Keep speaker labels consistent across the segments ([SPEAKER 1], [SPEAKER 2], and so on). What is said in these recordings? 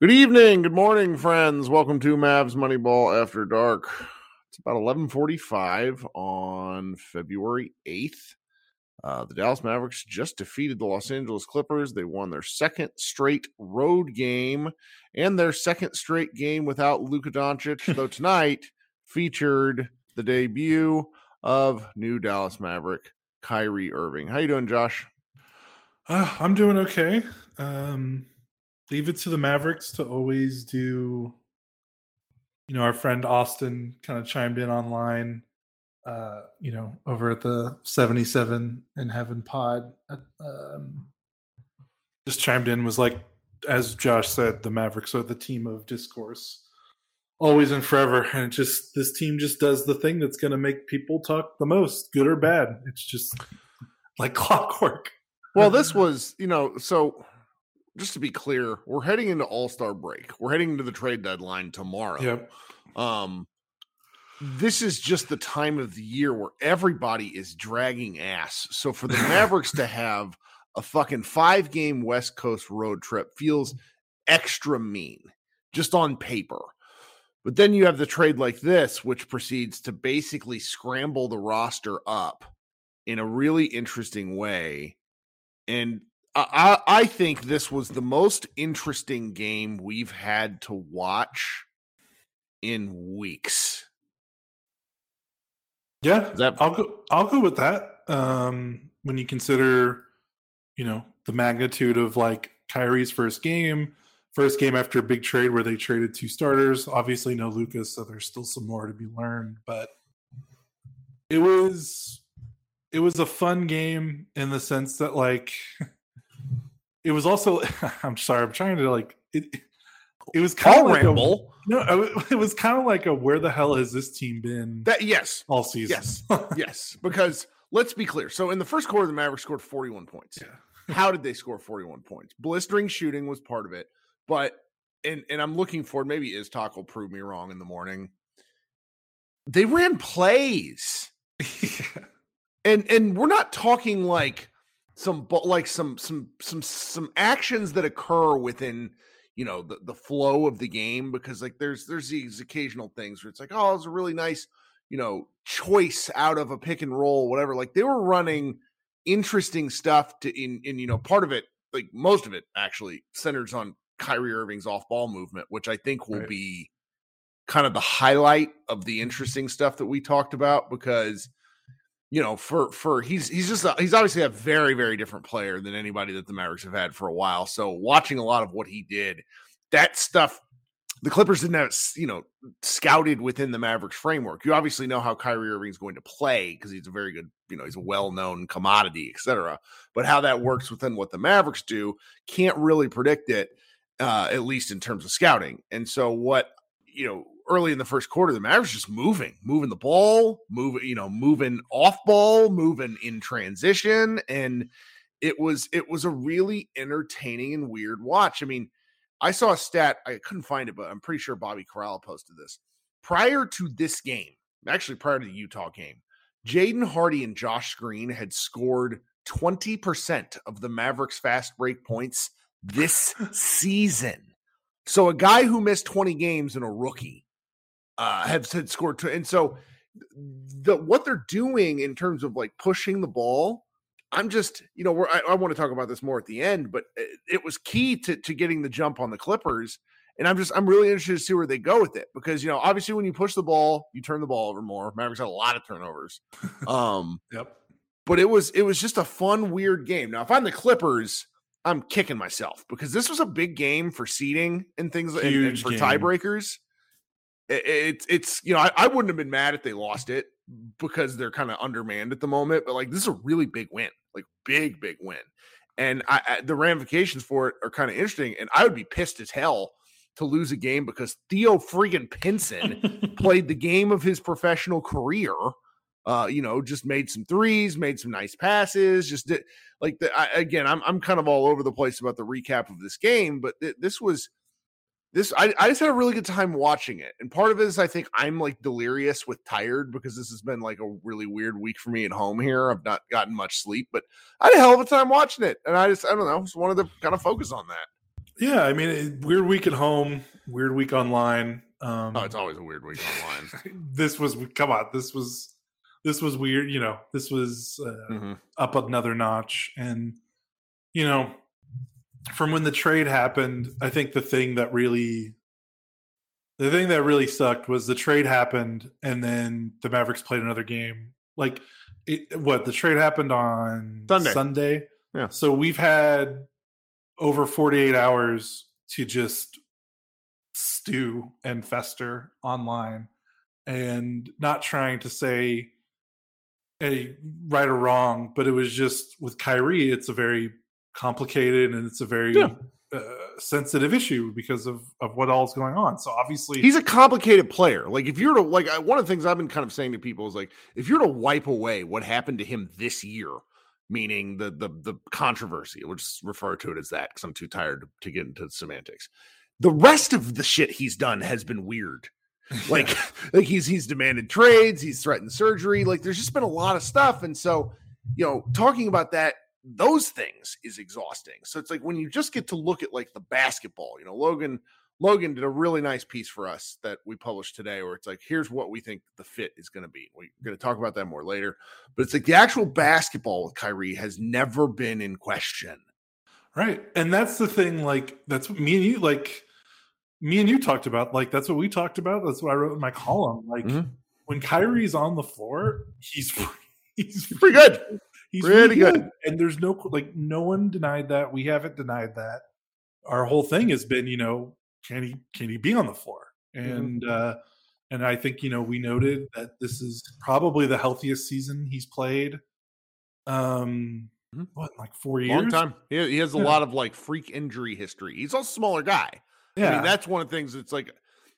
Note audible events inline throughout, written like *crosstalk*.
[SPEAKER 1] Good evening, good morning, friends. Welcome to Mavs Moneyball After Dark. It's about 11:45 on February 8th. Uh, the Dallas Mavericks just defeated the Los Angeles Clippers. They won their second straight road game and their second straight game without Luka Doncic. *laughs* though tonight featured the debut of new Dallas Maverick Kyrie Irving. How you doing, Josh?
[SPEAKER 2] Uh, I'm doing okay. Um, leave it to the Mavericks to always do. You know, our friend Austin kind of chimed in online uh, you know, over at the 77 in Heaven pod, um, just chimed in, was like, as Josh said, the Mavericks are the team of discourse always and forever. And it just, this team just does the thing that's going to make people talk the most, good or bad. It's just like *laughs* clockwork.
[SPEAKER 1] Well, this was, you know, so just to be clear, we're heading into All Star break. We're heading into the trade deadline tomorrow.
[SPEAKER 2] Yep.
[SPEAKER 1] Um, this is just the time of the year where everybody is dragging ass. So for the *laughs* Mavericks to have a fucking five game West Coast road trip feels extra mean just on paper. But then you have the trade like this, which proceeds to basically scramble the roster up in a really interesting way. And I, I think this was the most interesting game we've had to watch in weeks.
[SPEAKER 2] Yeah, that- I'll go. I'll go with that. Um, when you consider, you know, the magnitude of like Kyrie's first game, first game after a big trade where they traded two starters. Obviously, no Lucas, so there's still some more to be learned. But it was, it was a fun game in the sense that like, *laughs* it was also. *laughs* I'm sorry, I'm trying to like it it was kind of like ramble. A, no, it was kind of *laughs* like a where the hell has this team been?
[SPEAKER 1] That yes,
[SPEAKER 2] all season.
[SPEAKER 1] Yes, *laughs* yes. Because let's be clear. So in the first quarter, the Mavericks scored 41 points. Yeah. How did they score 41 points? Blistering shooting was part of it, but and and I'm looking forward maybe is talk will prove me wrong in the morning. They ran plays, and and we're not talking like some like some some some some actions that occur within you know the, the flow of the game because like there's there's these occasional things where it's like oh it's a really nice you know choice out of a pick and roll whatever like they were running interesting stuff to in in you know part of it like most of it actually centers on Kyrie Irving's off ball movement which I think will right. be kind of the highlight of the interesting stuff that we talked about because you know, for for he's he's just a, he's obviously a very very different player than anybody that the Mavericks have had for a while. So watching a lot of what he did, that stuff, the Clippers didn't have you know scouted within the Mavericks framework. You obviously know how Kyrie Irving is going to play because he's a very good you know he's a well known commodity, etc. But how that works within what the Mavericks do, can't really predict it. Uh, at least in terms of scouting. And so what you know early in the first quarter, the Mavericks just moving, moving the ball, moving, you know, moving off ball, moving in transition. And it was it was a really entertaining and weird watch. I mean, I saw a stat, I couldn't find it, but I'm pretty sure Bobby Karalla posted this. Prior to this game, actually prior to the Utah game, Jaden Hardy and Josh Green had scored 20% of the Mavericks fast break points this *laughs* season. So a guy who missed 20 games and a rookie uh, have had scored two. And so the what they're doing in terms of like pushing the ball, I'm just, you know, I, I want to talk about this more at the end, but it, it, was key to to getting the jump on the Clippers. And I'm just, I'm really interested to see where they go with it because, you know, obviously when you push the ball, you turn the ball over more. Mavericks had a lot of turnovers. *laughs* Um,
[SPEAKER 2] yep.
[SPEAKER 1] But it was, it was just a fun, weird game. Now, if I'm the Clippers, I'm kicking myself because this was a big game for seeding and things and, and, for game. tiebreakers it's it's you know I, I, wouldn't have been mad if they lost it because they're kind of undermanned at the moment but like this is a really big win like big big win. And I, I the ramifications for it are kind of interesting and i would be pissed as hell to lose a game because theo freaking pinson *laughs* played the game of his professional career uh you know just made some threes made some nice passes just did like the, I, again i'm i'm kind of all over the place about the recap of this game but th- this was this I, I just had a really good time watching it and part of it is i think i'm like delirious with tired because this has been like a really weird week for me at home here i've not gotten much sleep but i had a hell of a time watching it and i just i don't know just wanted to kind of focus on that
[SPEAKER 2] Yeah, I mean, weird week at home, weird week online. Um,
[SPEAKER 1] oh, it's always a weird week online. *laughs*
[SPEAKER 2] this was come on, this was this was weird. You know, this was uh, mm-hmm. up another notch, and you know, from when the trade happened, I think the thing that really the thing that really sucked was the trade happened and then the Mavericks played another game. Like it, what the trade happened on
[SPEAKER 1] Sunday.
[SPEAKER 2] Sunday.
[SPEAKER 1] Yeah.
[SPEAKER 2] So we've had over 48 hours to just stew and fester online and not trying to say a right or wrong, but it was just with Kyrie, it's a very complicated and it's a very yeah. uh, sensitive issue because of of what all is going on. So obviously,
[SPEAKER 1] he's a complicated player. Like if you're to like one of the things I've been kind of saying to people is like if you're to wipe away what happened to him this year, meaning the the the controversy, we'll just refer to it as that because I'm too tired to, to get into semantics. The rest of the shit he's done has been weird. *laughs* Like, *laughs* like he's he's demanded trades, he's threatened surgery. Like, there's just been a lot of stuff, and so you know, talking about that those things is exhausting. So it's like when you just get to look at like the basketball, you know, Logan Logan did a really nice piece for us that we published today where it's like here's what we think the fit is going to be. We're going to talk about that more later. But it's like the actual basketball with Kyrie has never been in question.
[SPEAKER 2] Right. And that's the thing like that's me and you like me and you talked about like that's what we talked about. That's what I wrote in my column. Like mm-hmm. when Kyrie's on the floor, he's *laughs*
[SPEAKER 1] he's pretty good.
[SPEAKER 2] He's pretty really good. good. And there's no like no one denied that. We haven't denied that. Our whole thing has been, you know, can he can he be on the floor? Mm-hmm. And mm-hmm. uh and I think, you know, we noted that this is probably the healthiest season he's played. Um mm-hmm. what like four years?
[SPEAKER 1] Long time. He, he has a yeah. lot of like freak injury history. He's a smaller guy. Yeah. I mean, that's one of the things that's like,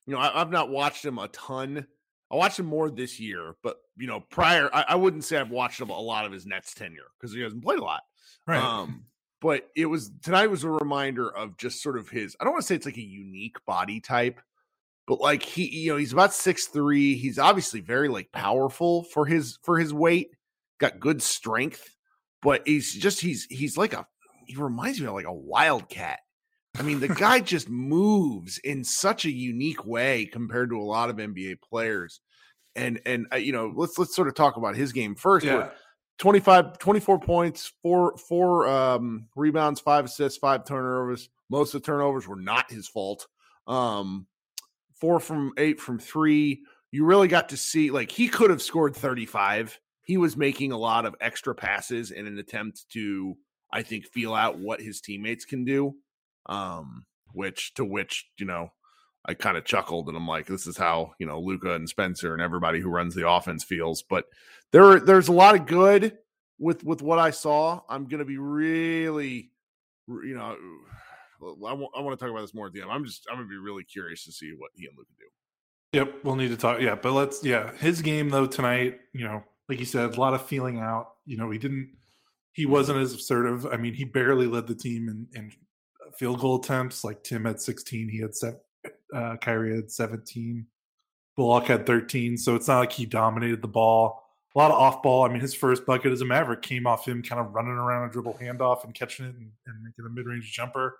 [SPEAKER 1] you know, I, have not watched him a ton I watched him more this year, but you know, prior, I, I wouldn't say I've watched him a lot of his Nets tenure because he hasn't played a lot.
[SPEAKER 2] Right.
[SPEAKER 1] Um, but it was tonight was a reminder of just sort of his. I don't want to say it's like a unique body type, but like he, you know, he's about six three. He's obviously very like powerful for his for his weight. Got good strength, but he's just he's he's like a he reminds me of like a wildcat. I mean, the guy just moves in such a unique way compared to a lot of NBA players. And and uh, you know, let's let's sort of talk about his game first.
[SPEAKER 2] Yeah.
[SPEAKER 1] 25 24 points, four four um rebounds, five assists, five turnovers. Most of the turnovers were not his fault. Um 4 from 8 from 3. You really got to see like he could have scored 35. He was making a lot of extra passes in an attempt to I think feel out what his teammates can do um, which to which you know I kind of chuckled and I'm like, this is how you know Luka and Spencer and everybody who runs the offense feels. But there, there's a lot of good with with what I saw. I'm gonna be really, you know, I, w- I want to talk about this more at the end. I'm just I'm gonna be really curious to see what he and Luka do.
[SPEAKER 2] Yep, we'll need to talk. Yeah, but let's. Yeah, his game though tonight. You know, like you said, a lot of feeling out. You know, he didn't. He wasn't as assertive. I mean, he barely led the team in, in field goal attempts. Like Tim had 16, he had seven, uh, Kyrie had 17, Bullock had 13. So it's not like he dominated the ball. A lot of off ball. I mean, his first bucket as a Maverick came off him kind of running around a dribble handoff and catching it and, and making a mid range jumper.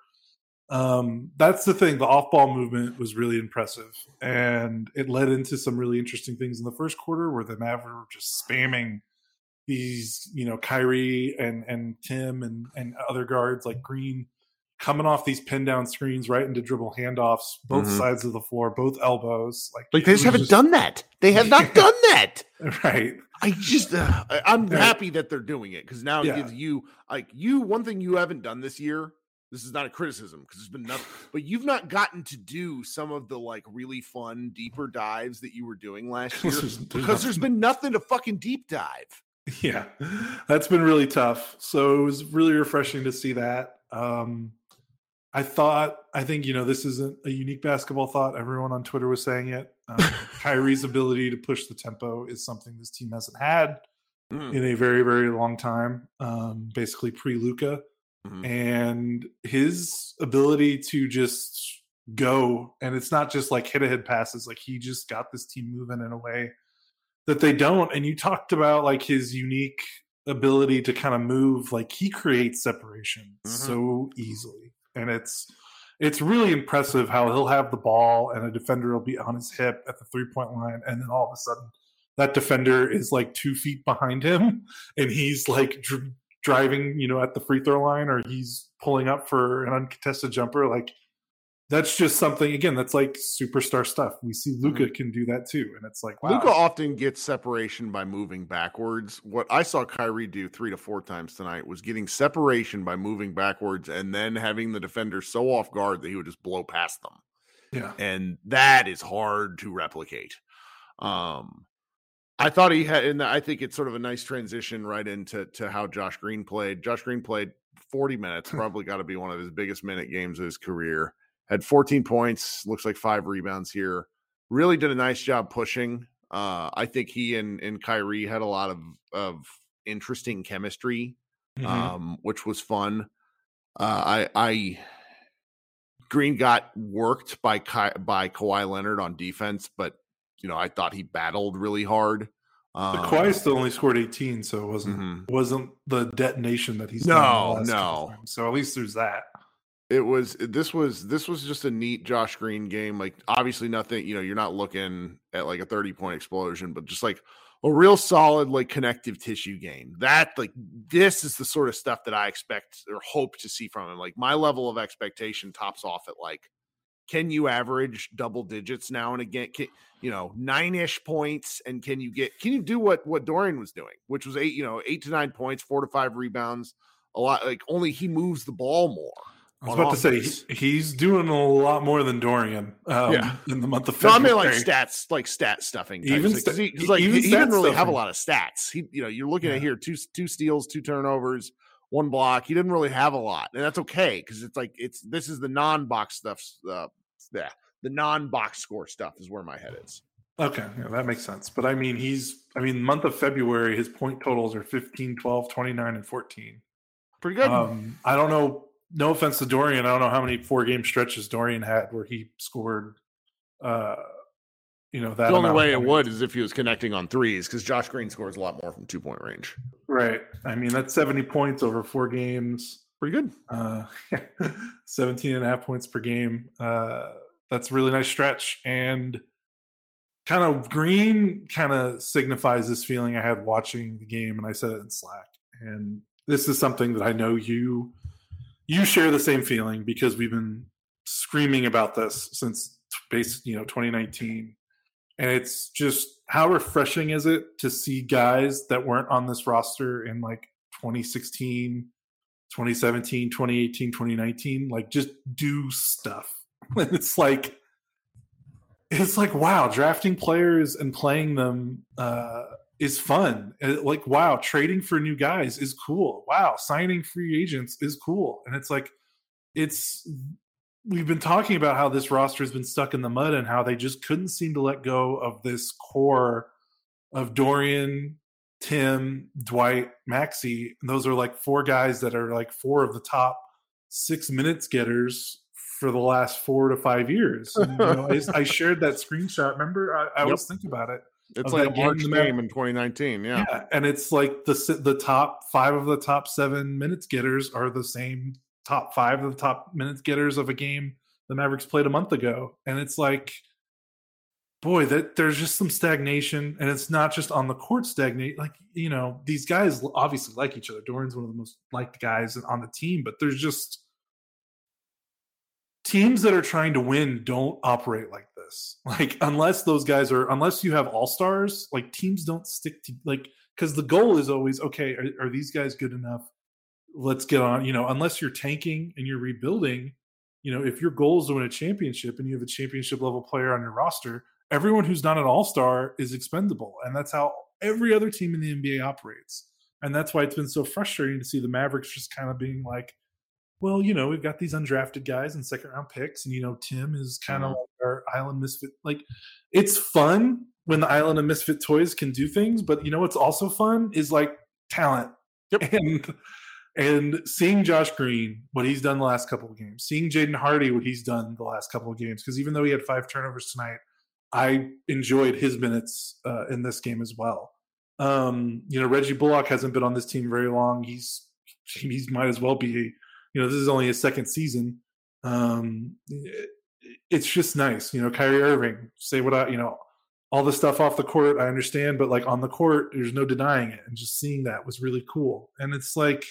[SPEAKER 2] Um, that's the thing. The off ball movement was really impressive, and it led into some really interesting things in the first quarter where the Mavericks were just spamming these, you know, Kyrie and and Tim and and other guards like Green coming off these pin down screens right into dribble handoffs, both mm-hmm. sides of the floor, both elbows. Like,
[SPEAKER 1] like they just haven't just... done that. They have not *laughs* done that.
[SPEAKER 2] right.
[SPEAKER 1] I just, uh, I'm right. happy that they're doing it because now it yeah. gives you, like, you, one thing you haven't done this year. This is not a criticism because there's been nothing, but you've not gotten to do some of the like really fun deeper dives that you were doing last *laughs* year because there's been nothing to fucking deep dive.
[SPEAKER 2] Yeah, that's been really tough. So it was really refreshing to see that. Um, I thought, I think, you know, this isn't a unique basketball thought. Everyone on Twitter was saying it. Um, *laughs* Kyrie's ability to push the tempo is something this team hasn't had mm. in a very, very long time, um, basically pre Luka. Mm-hmm. And his ability to just go, and it's not just like hit ahead passes, like he just got this team moving in a way that they don't. And you talked about like his unique ability to kind of move, like he creates separation mm-hmm. so easily and it's it's really impressive how he'll have the ball and a defender will be on his hip at the three point line, and then all of a sudden that defender is like two feet behind him, *laughs* and he's like dr- driving, you know, at the free throw line, or he's pulling up for an uncontested jumper. Like that's just something again that's like superstar stuff. We see luka mm-hmm. can do that too, and it's like
[SPEAKER 1] wow. Luka often gets separation by moving backwards. What I saw Kyrie do three to four times tonight was getting separation by moving backwards and then having the defender so off guard that he would just blow past them.
[SPEAKER 2] Yeah,
[SPEAKER 1] and that is hard to replicate. Um, I thought he had, and I think it's sort of a nice transition right into to how Josh Green played. Josh Green played 40 minutes, *laughs* probably got to be one of his biggest minute games of his career had 14 points, looks like five rebounds here. Really did a nice job pushing. Uh, I think he and, and Kyrie had a lot of, of interesting chemistry, mm-hmm. um, which was fun. Uh, I, I, Green got worked by Ka- by Kawhi Leonard on defense, but you know I thought he battled really hard.
[SPEAKER 2] Um, Kawhi still only scored 18, so it wasn't mm-hmm. wasn't the detonation that he's
[SPEAKER 1] no no.
[SPEAKER 2] So at least there's that
[SPEAKER 1] it was this was this was just a neat Josh Green game. Like obviously nothing, you know, you're not looking at like a 30 point explosion, but just like a real solid like connective tissue game. That like this is the sort of stuff that I expect or hope to see from him. Like my level of expectation tops off at like can you average double digits now and again? Can, you know, nine ish points, and can you get can you do what what Dorian was doing, which was eight, you know, eight to nine points, four to five rebounds, a lot like only he moves the ball more.
[SPEAKER 2] I was about offense. to say he's doing a lot more than Dorian. Um, yeah. in the month of
[SPEAKER 1] February. No, I mean like stats, like stat stuffing. Even because he, like, he, he didn't really stuffing. have a lot of stats. He, you know, you're looking yeah. at here two two steals, two turnovers, one block. He didn't really have a lot, and that's okay because it's like it's this is the non box stuff. Uh, yeah, the non box score stuff is where my head is.
[SPEAKER 2] Okay, yeah, that makes sense. But I mean, he's I mean, month of February, his point totals are 15, 12, 29, and 14.
[SPEAKER 1] Pretty good.
[SPEAKER 2] Um, I don't know no offense to Dorian, I don't know how many four game stretches Dorian had where he scored. Uh, you know that
[SPEAKER 1] the only way it would is if he was connecting on threes because Josh Green scores a lot more from two point range.
[SPEAKER 2] Right. I mean that's 70 points over four games.
[SPEAKER 1] Pretty good.
[SPEAKER 2] Uh, *laughs* 17 and a half points per game. Uh, that's a really nice stretch and kind of green kind of signifies this feeling I had watching the game and I said it in Slack and this is something that I know you you share the same feeling because we've been screaming about this since you know 2019 and it's just how refreshing is it to see guys that weren't on this roster in like 2016 2017 2018 2019 like just do stuff. *laughs* It's like it's like wow drafting players and playing them uh is fun. Uh, like, wow, trading for new guys is cool. Wow, signing free agents is cool. And it's like, it's, we've been talking about how this roster has been stuck in the mud and how they just couldn't seem to let go of this core of Dorian, Tim, Dwight, Maxey. And those are like four guys that are like four of the top six minutes getters for the last four to five years. And, you know, I, I, *laughs* shared that screenshot. Remember, I, I yep. was thinking about it.
[SPEAKER 1] It's like a March game, game in 2019. Yeah. yeah.
[SPEAKER 2] And it's like the the top five of the top seven minutes getters are the same top five of the top minutes getters of a game the Mavericks played a month ago. And it's like, boy, that there's just some stagnation. And it's not just on the court stagnate. Like, you know, these guys obviously like each other. Dorian's one of the most liked guys on the team, but there's just teams that are trying to win don't operate like this. *laughs* Like unless those guys are unless you have all stars, like teams don't stick to like because the goal is always okay. Are, are, these guys good enough? Let's get on. You know, unless you're tanking and you're rebuilding. You know, if your goal is to win a championship and you have a championship level player on your roster, everyone who's not an all star is expendable, and that's how every other team in the NBA operates. And that's why it's been so frustrating to see the Mavericks just kind of being like, well, you know, we've got these undrafted guys and second round picks, and you know, Tim is kind of mm-hmm. like our island misfit. Like, it's fun when the island of misfit toys can do things, but you know what's also fun is like talent. Yep. *laughs* And and seeing Josh Green, what he's done the last couple of games, seeing Jaden Hardy, what he's done the last couple of games, because even though he had five turnovers tonight, I enjoyed his minutes uh, in this game as well. Um, you know, Reggie Bullock hasn't been on this team very long. He's he might as well be you know, this is only his second season. Um, it's just nice, you know. Kyrie Irving, say what I, you know, all the stuff off the court, I understand, but like on the court, there's no denying it, and just seeing that was really cool. And it's like,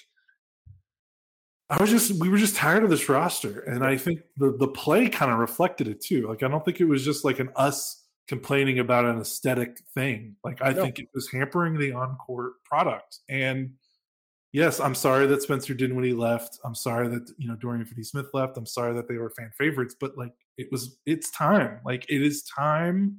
[SPEAKER 2] I was just, we were just tired of this roster, and I think the the play kind of reflected it too. Like, I don't think it was just like an us complaining about an aesthetic thing. Like, I no. think it was hampering the on court product, and yes, I'm sorry that Spencer Dinwiddie left. I'm sorry that you know Dorian Finney-Smith left. I'm sorry that they were fan favorites, but like it was, it's time. Like it is time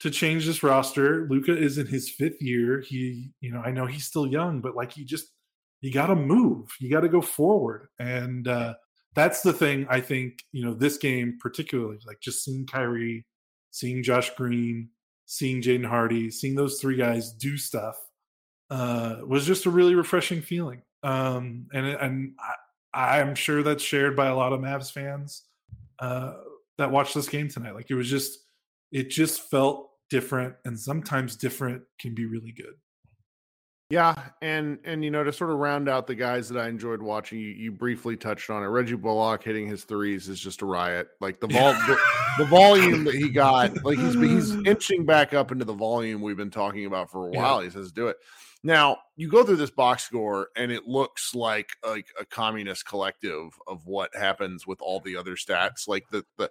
[SPEAKER 2] to change this roster. Luka is in his fifth year. He, you know, I know he's still young, but like he just, you got to move. You got to go forward, and uh that's the thing. I think you know this game particularly, like just seeing Kyrie, seeing Josh Green, seeing Jaden Hardy, seeing those three guys do stuff uh, was just a really refreshing feeling. Um, and and I, I'm sure that's shared by a lot of Mavs fans uh, that watched this game tonight. Like it was just, it just felt different, and sometimes different can be really good.
[SPEAKER 1] Yeah, and and you know to sort of round out the guys that I enjoyed watching, you, you briefly touched on it. Reggie Bullock hitting his threes is just a riot. Like the vol- the, the, volume that he got, like he's he's *laughs* inching back up into the volume we've been talking about for a while. Yeah. He says, "Do it." Now you go through this box score, and it looks like like a communist collective of what happens with all the other stats. Like the the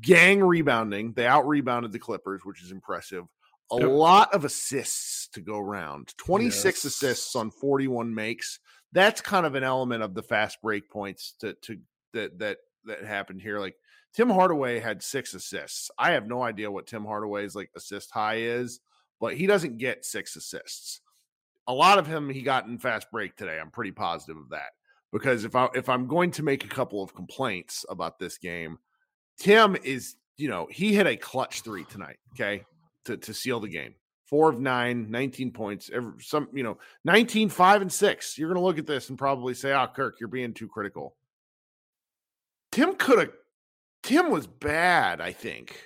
[SPEAKER 1] gang rebounding, they out rebounded the Clippers, which is impressive. A yep. lot of assists to go around. 26 yes. assists on 41 makes. That's kind of an element of the fast break points to to that that that happened here. Like Tim Hardaway had six assists. I have no idea what Tim Hardaway's like assist high is, but he doesn't get six assists a lot of him he got in fast break today. I'm pretty positive of that because if I if I'm going to make a couple of complaints about this game, Tim is you know he hit a clutch three tonight. Okay, to to seal the game. Four of nine, 19 points. Every, some you know 19, five and six. You're going to look at this and probably say, "Oh, Kirk, you're being too critical." Tim could have. Tim was bad. I think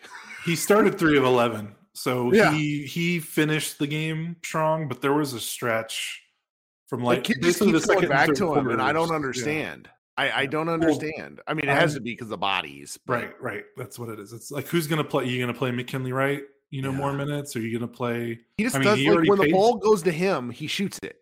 [SPEAKER 2] he started three of eleven. So yeah. he he finished the game strong, but there was a stretch from like
[SPEAKER 1] the just keeps going back to him, and I don't understand. Yeah. I, I don't understand. I mean, it has um, to be because the bodies.
[SPEAKER 2] But... Right, right. That's what it is. It's like who's going to play? Are you going to play McKinley Wright? You know, yeah. more minutes? Or are you going to play?
[SPEAKER 1] He just I mean, does. Like, when paid... the ball goes to him, he shoots it.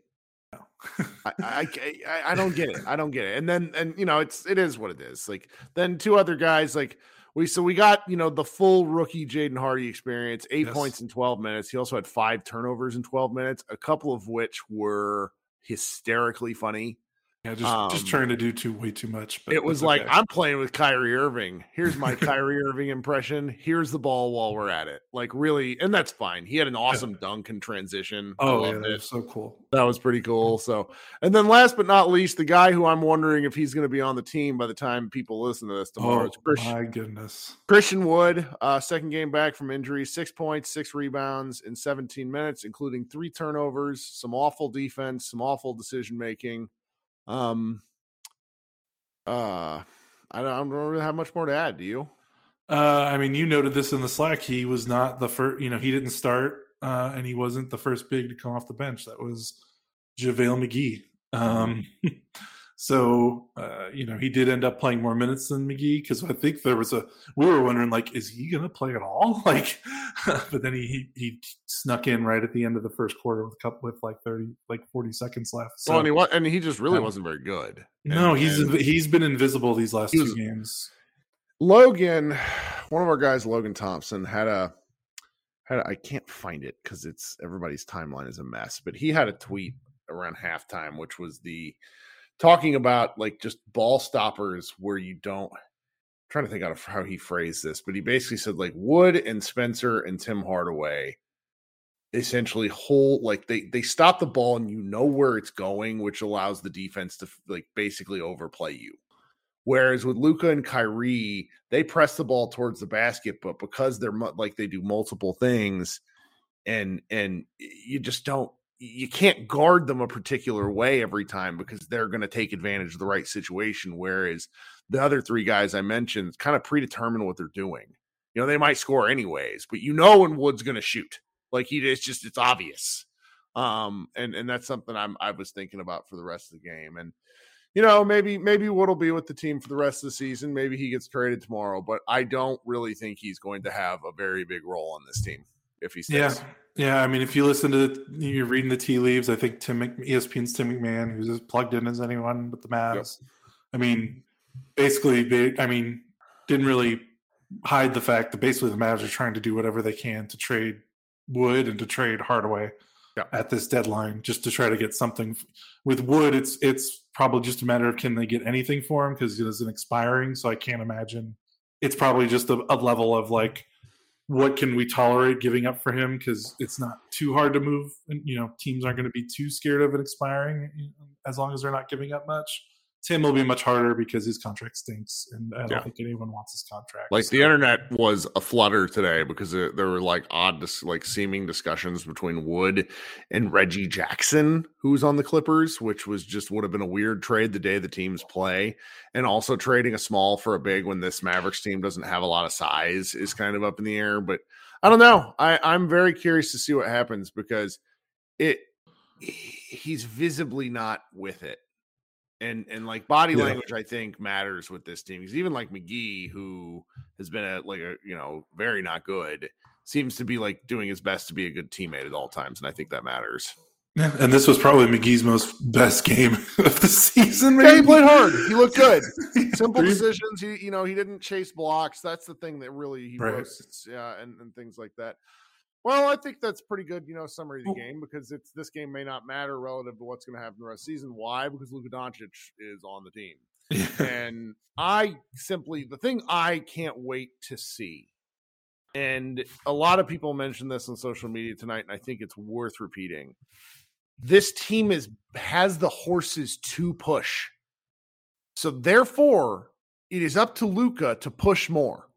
[SPEAKER 1] *laughs* I, I, I, I don't get it. I don't get it. And then and you know it's it is what it is. Like then two other guys like we so we got you know the full rookie Jaden Hardy experience, eight yes. points in 12 minutes. He also had five turnovers in 12 minutes, a couple of which were hysterically funny.
[SPEAKER 2] Yeah, just um, just trying to do too way too much.
[SPEAKER 1] But it was like okay. I'm playing with Kyrie Irving. Here's my *laughs* Kyrie Irving impression. Here's the ball while we're at it. Like really, and that's fine. He had an awesome dunk and transition.
[SPEAKER 2] Oh yeah, that was so cool.
[SPEAKER 1] That was pretty cool. So, and then last but not least, the guy who I'm wondering if he's going to be on the team by the time people listen to this tomorrow.
[SPEAKER 2] Oh Christian, my goodness,
[SPEAKER 1] Christian Wood, uh, second game back from injury, six points, six rebounds in 17 minutes, including three turnovers, some awful defense, some awful decision making. Um, uh, I don't, I don't really have much more to add. Do you?
[SPEAKER 2] Uh, I mean, you noted this in the Slack. He was not the first. You know, he didn't start, uh, and he wasn't the first big to come off the bench. That was JaVale McGee. Um, *laughs* So, uh, you know, he did end up playing more minutes than McGee because I think there was a, we were wondering, like, is he going to play at all? *laughs* Like, *laughs* but then he, he, he snuck in right at the end of the first quarter with a couple, with like 30, like 40 seconds left.
[SPEAKER 1] So, well, and, he, and he just really um, wasn't very good.
[SPEAKER 2] No, and, he's, and he's been invisible these last two games.
[SPEAKER 1] Logan, one of our guys, Logan Thompson, had a, had a, I can't find it because it's everybody's timeline is a mess, but he had a tweet around halftime, which was the, talking about like just ball stoppers where you don't I'm trying to think out of how he phrased this, but he basically said like Wood and Spencer and Tim Hardaway essentially hold like they they stop the ball and you know where it's going, which allows the defense to like basically overplay you. Whereas with Luka and Kyrie, they press the ball towards the basket, but because they're like they do multiple things, and and you just don't you can't guard them a particular way every time because they're going to take advantage of the right situation. Whereas the other three guys I mentioned kind of predetermine what they're doing. You know, they might score anyways, but you know when Wood's going to shoot. Like he, it's just it's obvious. Um, and and that's something I'm I was thinking about for the rest of the game. And you know, maybe maybe Wood will be with the team for the rest of the season. Maybe he gets traded tomorrow, but I don't really think he's going to have a very big role on this team if he stays.
[SPEAKER 2] Yeah, yeah. I mean, if you listen to the, you're reading the tea leaves. I think Tim ESPN's Tim McMahon, who's as plugged in as anyone with the Mavs. Yep. I mean, basically, they, I mean, didn't really hide the fact that basically the Mavs are trying to do whatever they can to trade Wood and to trade Hardaway yeah. at this deadline, just to try to get something. With Wood, it's it's probably just a matter of can they get anything for him because it isn't expiring. So I can't imagine. It's probably just a, a level of like, what can we tolerate giving up for him because it's not too hard to move. And you know, teams aren't going to be too scared of it expiring as long as they're not giving up much. Tim will be much harder because his contract stinks, and I don't yeah. think anyone wants his contract.
[SPEAKER 1] Like so. the internet was a flutter today because there were like odd, like seeming discussions between Wood and Reggie Jackson, who's on the Clippers, which was just would have been a weird trade the day the teams play, and also trading a small for a big when this Mavericks team doesn't have a lot of size is kind of up in the air. But I don't know. I, I'm very curious to see what happens because it he's visibly not with it and and like body yeah. language i think matters with this team because even like mcgee who has been a like a you know very not good seems to be like doing his best to be a good teammate at all times and i think that matters
[SPEAKER 2] yeah, and this was probably McGee's most best game *laughs* of the season.
[SPEAKER 1] Maybe. Yeah, he played hard. He looked good. *laughs* Simple decisions. He, you know, he didn't chase blocks. That's the thing that really he right. roasts. Yeah, and, and things like that. Well, I think that's pretty good, you know, summary of the game because it's this game may not matter relative to what's going to happen the rest of the season. Why? Because Luka Doncic is on the team. *laughs* and I simply the thing I can't wait to see, and a lot of people mentioned this on social media tonight, and I think it's worth repeating. This team is has the horses to push. So therefore, it is up to Luka to push more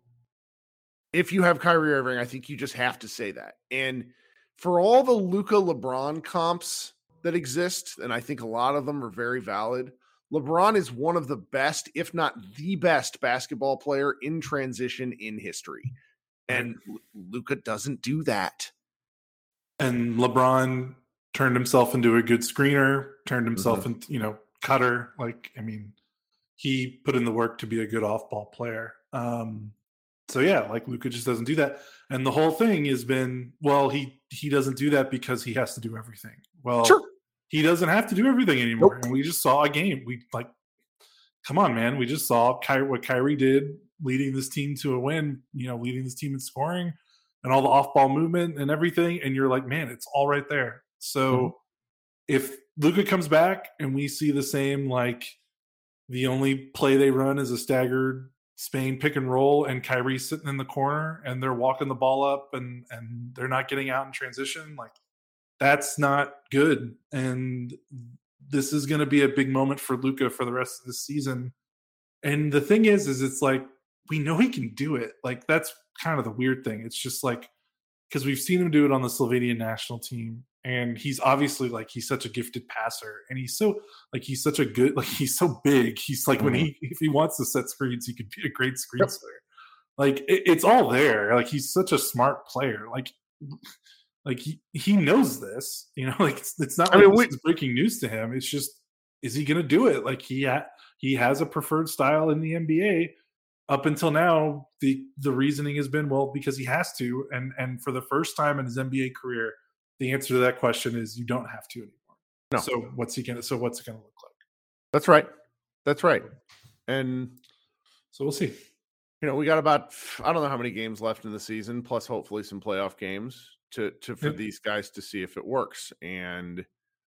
[SPEAKER 1] if you have Kyrie Irving, I think you just have to say that. And for all the Luka LeBron comps that exist, and I think a lot of them are very valid, LeBron is one of the best, if not the best, basketball player in transition in history. And Luka doesn't do that.
[SPEAKER 2] And LeBron turned himself into a good screener, turned himself mm-hmm. into, you know, cutter. Like, I mean, he put in the work to be a good off ball player. Um, so yeah, like Luka just doesn't do that. And the whole thing has been, well, he he doesn't do that because he has to do everything. Well, sure. he doesn't have to do everything anymore. Nope. And we just saw a game. We like, come on, man. We just saw Ky- what Kyrie did, leading this team to a win. You know, leading this team in scoring and all the off ball movement and everything. And you're like, man, it's all right there. So mm-hmm. if Luka comes back and we see the same, like the only play they run is a staggered Spain pick and roll and Kyrie sitting in the corner and they're walking the ball up and and they're not getting out in transition like that's not good. And this is going to be a big moment for Luka for the rest of the season. And the thing is is it's like we know he can do it. Like that's kind of the weird thing. It's just like because we've seen him do it on the Slovenian national team and he's obviously like he's such a gifted passer and he's so like he's such a good *laughs* like he's so big he's like mm-hmm. when he if he wants to set screens he could be a great screen setter like it, it's all there like he's such a smart player like *sniffs* like he he knows this you know *laughs* like it's, it's not I like mean, we, breaking news to him it's just is he gonna do it? Like he ha- he has a preferred style in the nba up until now the the reasoning has been well because he has to and and for the first time in his nba career the answer to that question is you don't have to anymore. No. So what's he gonna? So what's it gonna look like?
[SPEAKER 1] That's right. That's right. And
[SPEAKER 2] so we'll see.
[SPEAKER 1] You know, we got about I don't know how many games left in the season, plus hopefully some playoff games to to for yep. these guys to see if it works. And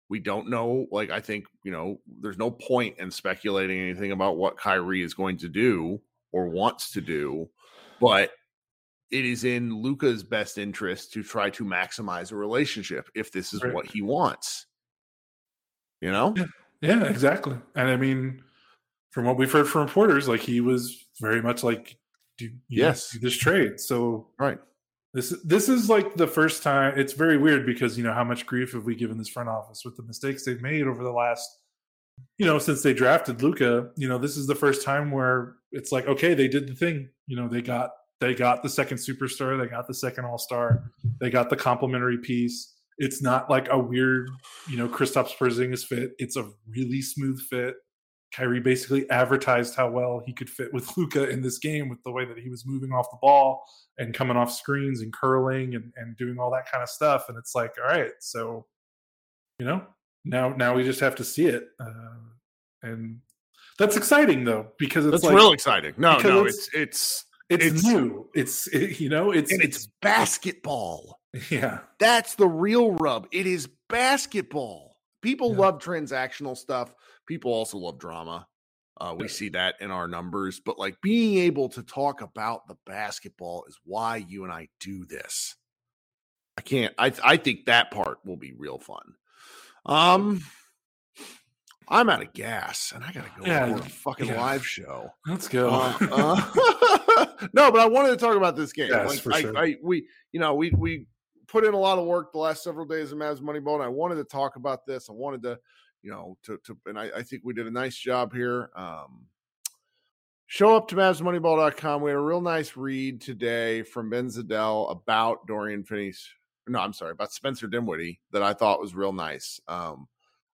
[SPEAKER 1] we don't know. Like I think you know, there's no point in speculating anything about what Kyrie is going to do or wants to do, but it is in Luka's best interest to try to maximize a relationship if this is right. what he wants. You know?
[SPEAKER 2] Yeah. yeah, exactly. And I mean, from what we've heard from reporters, like he was very much like, do yes, do this trade. So
[SPEAKER 1] right.
[SPEAKER 2] This this is like the first time. It's very weird because you know how much grief have we given this front office with the mistakes they've made over the last, you know, since they drafted Luca. You know, this is the first time where it's like, okay, they did the thing. You know, they got they got the second superstar, they got the second all star, they got the complementary piece. It's not like a weird, you know, Kristaps Porzingis fit. It's a really smooth fit. Kyrie basically advertised how well he could fit with *laughs* Luka in this game with the way that he was moving off the ball and coming off screens and curling and, and doing all that kind of stuff. And it's like, all right, so you know, now now we just have to see it. Uh, and that's exciting though, because it's
[SPEAKER 1] That's
[SPEAKER 2] like,
[SPEAKER 1] real exciting. No, no,
[SPEAKER 2] it's-
[SPEAKER 1] it's it's
[SPEAKER 2] it's,
[SPEAKER 1] it's-
[SPEAKER 2] new. It's it, you know, it's
[SPEAKER 1] and it's basketball.
[SPEAKER 2] yeah.
[SPEAKER 1] That's the real rub. It is basketball. People
[SPEAKER 2] Yeah.
[SPEAKER 1] love transactional stuff. People also love drama. Uh, we see that in our numbers, but like being able to talk about the basketball is why you and I do this. I can't. I I think that part will be real fun. Um, I'm out of gas, and I gotta go
[SPEAKER 2] Yeah,
[SPEAKER 1] record a fucking
[SPEAKER 2] yeah.
[SPEAKER 1] live show.
[SPEAKER 2] Let's go.
[SPEAKER 1] Uh, *laughs* uh, *laughs* no, but I wanted to talk about this game.
[SPEAKER 2] Yes,
[SPEAKER 1] like,
[SPEAKER 2] for
[SPEAKER 1] I,
[SPEAKER 2] sure.
[SPEAKER 1] I, we, you know, we we put in a lot of work the last several days of Mavs Moneyball, and I wanted to talk about this. I wanted to, you know, to to, and I, I think we did a nice job here. Um, show up to MavsMoneyball.com. We had a real nice read today from Ben Zadell about Dorian Finney's. No, I'm sorry, about Spencer Dinwiddie that I thought was real nice. Um,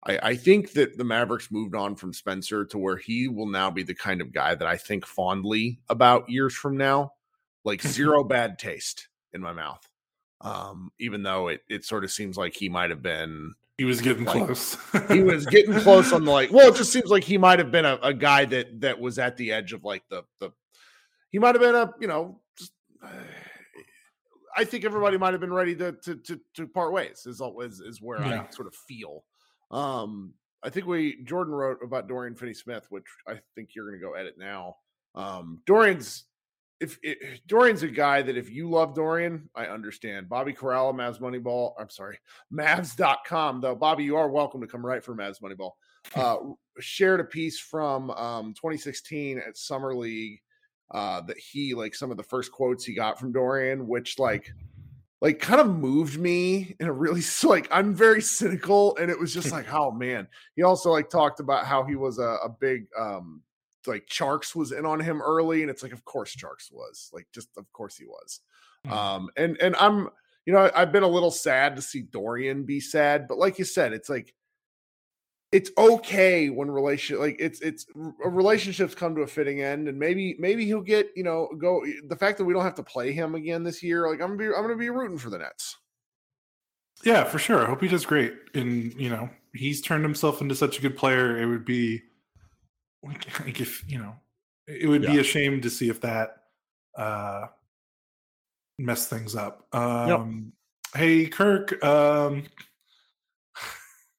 [SPEAKER 1] I, I think that the Mavericks moved on from Spencer to where he will now be the kind of guy that I think fondly about years from now. Like zero bad taste in my mouth. Um, even though it it sort of seems like he might have been
[SPEAKER 2] he was getting
[SPEAKER 1] like,
[SPEAKER 2] close.
[SPEAKER 1] he was getting close on the like well, it *laughs* just seems like he might have been a, a guy that that was at the edge of like the the he might have been a, you know, just uh, I think everybody might have been ready to to to, to part ways. Is always is where
[SPEAKER 2] Yeah.
[SPEAKER 1] I sort of feel. Um, I think we Jordan wrote about Dorian Finney Smith, which I think you're going to go edit now. Um, Dorian's if it, Dorian's a guy that if you love Dorian, I understand. Bobby Karalla, Mavs Moneyball. I'm sorry, *laughs* Mavs.com though. Bobby, you are welcome to come right for Mavs Moneyball. Uh, *laughs* shared a piece from um, 2016 at Summer League uh, that he like some of the first quotes he got from Dorian, which like like kind of moved me in a really *laughs* like I'm very cynical, and it was just like, oh man. He also like talked about how he was a, a big um like Charks was in on him early, and it's like, of course Charks was like just of course he was.
[SPEAKER 2] Mhm.
[SPEAKER 1] Um and and I'm you know I've been a little sad to see Dorian be sad, but like you said, it's like it's okay when relation like it's it's relationships come to a fitting end and maybe maybe he'll get you know go the fact that we don't have to play him again this year like i'm gonna be i'm gonna be rooting for the nets
[SPEAKER 2] Yeah, for sure. I hope he does great. And you know, he's turned himself into such a good player. It would be like if you know, it would be a shame to see if that uh mess things up. Um Hey Kirk, um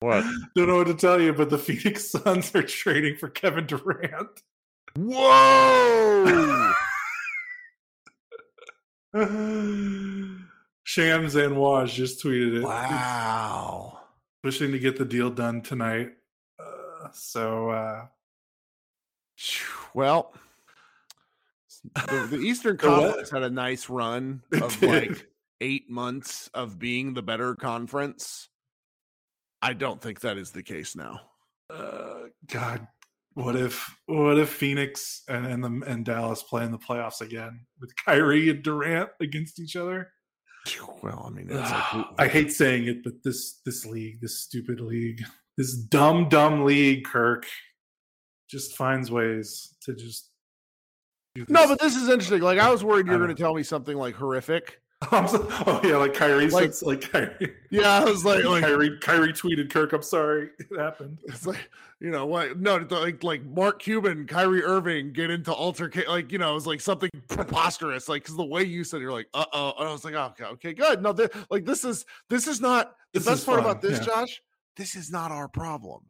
[SPEAKER 1] what
[SPEAKER 2] don't know what to tell you, but the Phoenix Suns are trading for Kevin Durant.
[SPEAKER 1] whoa
[SPEAKER 2] Shams and Woj just tweeted it.
[SPEAKER 1] wow
[SPEAKER 2] Wishing to get the deal done tonight. Uh, so uh
[SPEAKER 1] well the, the eastern *laughs* conference had a nice run of like eight months of being the better conference i don't think that is the case now
[SPEAKER 2] uh, God, what if what if Phoenix and and, the, and Dallas play in the playoffs again with *laughs* Kyrie and Durant against each other?
[SPEAKER 1] well i mean it's like *sighs*
[SPEAKER 2] I hate saying it, but this this league, this stupid league, this dumb dumb league, Kirk, just finds ways to just.
[SPEAKER 1] No but this is interesting like i was worried you
[SPEAKER 2] I
[SPEAKER 1] were going to tell me something like horrific
[SPEAKER 2] I'm *laughs* so- oh yeah, like Kyrie,
[SPEAKER 1] Like-
[SPEAKER 2] like Kyrie,
[SPEAKER 1] yeah i was like, like
[SPEAKER 2] Kyrie, Kyrie tweeted Kirk. I'm sorry, it happened. *laughs*
[SPEAKER 1] It's like you know what? No, like like Mark Cuban, Kyrie Irving get into altercate. Like you know, it was like something preposterous. Like because the way you said, it, you're like, uh oh. And I was like, oh, okay, okay, good. No, th- like this is this is not the
[SPEAKER 2] This
[SPEAKER 1] best part
[SPEAKER 2] fun,
[SPEAKER 1] about this,
[SPEAKER 2] yeah.
[SPEAKER 1] Josh. This is not our problem.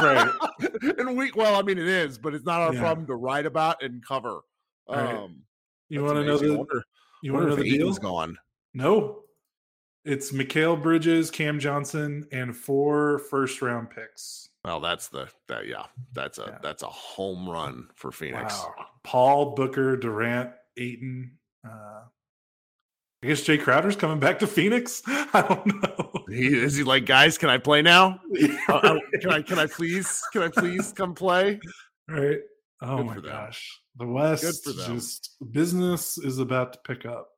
[SPEAKER 2] Right. *laughs*
[SPEAKER 1] and we well, I mean, it is, but it's not our
[SPEAKER 2] Yeah.
[SPEAKER 1] problem to write about and cover.
[SPEAKER 2] Right.
[SPEAKER 1] Um,
[SPEAKER 2] You want to know the you want to know the deal?
[SPEAKER 1] Ayton's gone.
[SPEAKER 2] No. It's Mikal Bridges, Cam Johnson, and four first round picks.
[SPEAKER 1] Well, that's the that yeah, that's a
[SPEAKER 2] Yeah.
[SPEAKER 1] that's a home run for Phoenix.
[SPEAKER 2] Wow. Paul, Booker, Durant, Ayton. Uh, I guess Jae Crowder's coming back to Phoenix. *laughs* I don't know.
[SPEAKER 1] He, is he like, guys? Can I play now? *laughs* Uh, uh, can I can I please can I please come play?
[SPEAKER 2] right. Oh
[SPEAKER 1] Good
[SPEAKER 2] my gosh. The West
[SPEAKER 1] for them.
[SPEAKER 2] just business is about to pick up.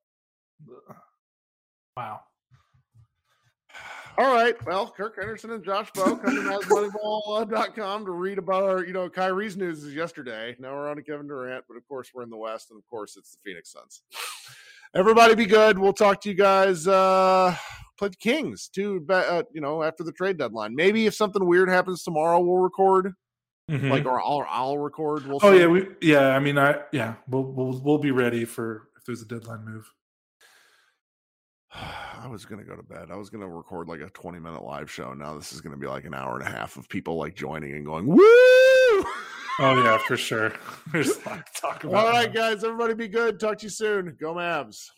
[SPEAKER 2] Wow.
[SPEAKER 1] All right. Well, Kirk Henderson and Josh Bowe come to MavsMoneyball.com to read about our, you know, Kyrie's news is yesterday. Now we're on to Kevin Durant, but of course we're in the West, and of course it's the Phoenix Suns. Everybody be good. We'll talk to you guys. Uh play the Kings too, uh, you know, after the trade deadline. Maybe if something weird happens tomorrow, we'll record. Mm-hmm. Like, or I'll, I'll record.
[SPEAKER 2] We'll oh see. yeah, we yeah. I mean, I yeah, we'll we'll we'll be ready for if there's a deadline move. *sighs*
[SPEAKER 1] I was gonna go to bed. I was gonna record like a 20 minute live show. Now this is gonna be like an hour and a half of people like joining and going, woo!
[SPEAKER 2] Oh yeah, for *laughs* sure. *laughs* There's
[SPEAKER 1] a lot to talk about. All right, guys, everybody be good. Talk to you soon. Go Mavs.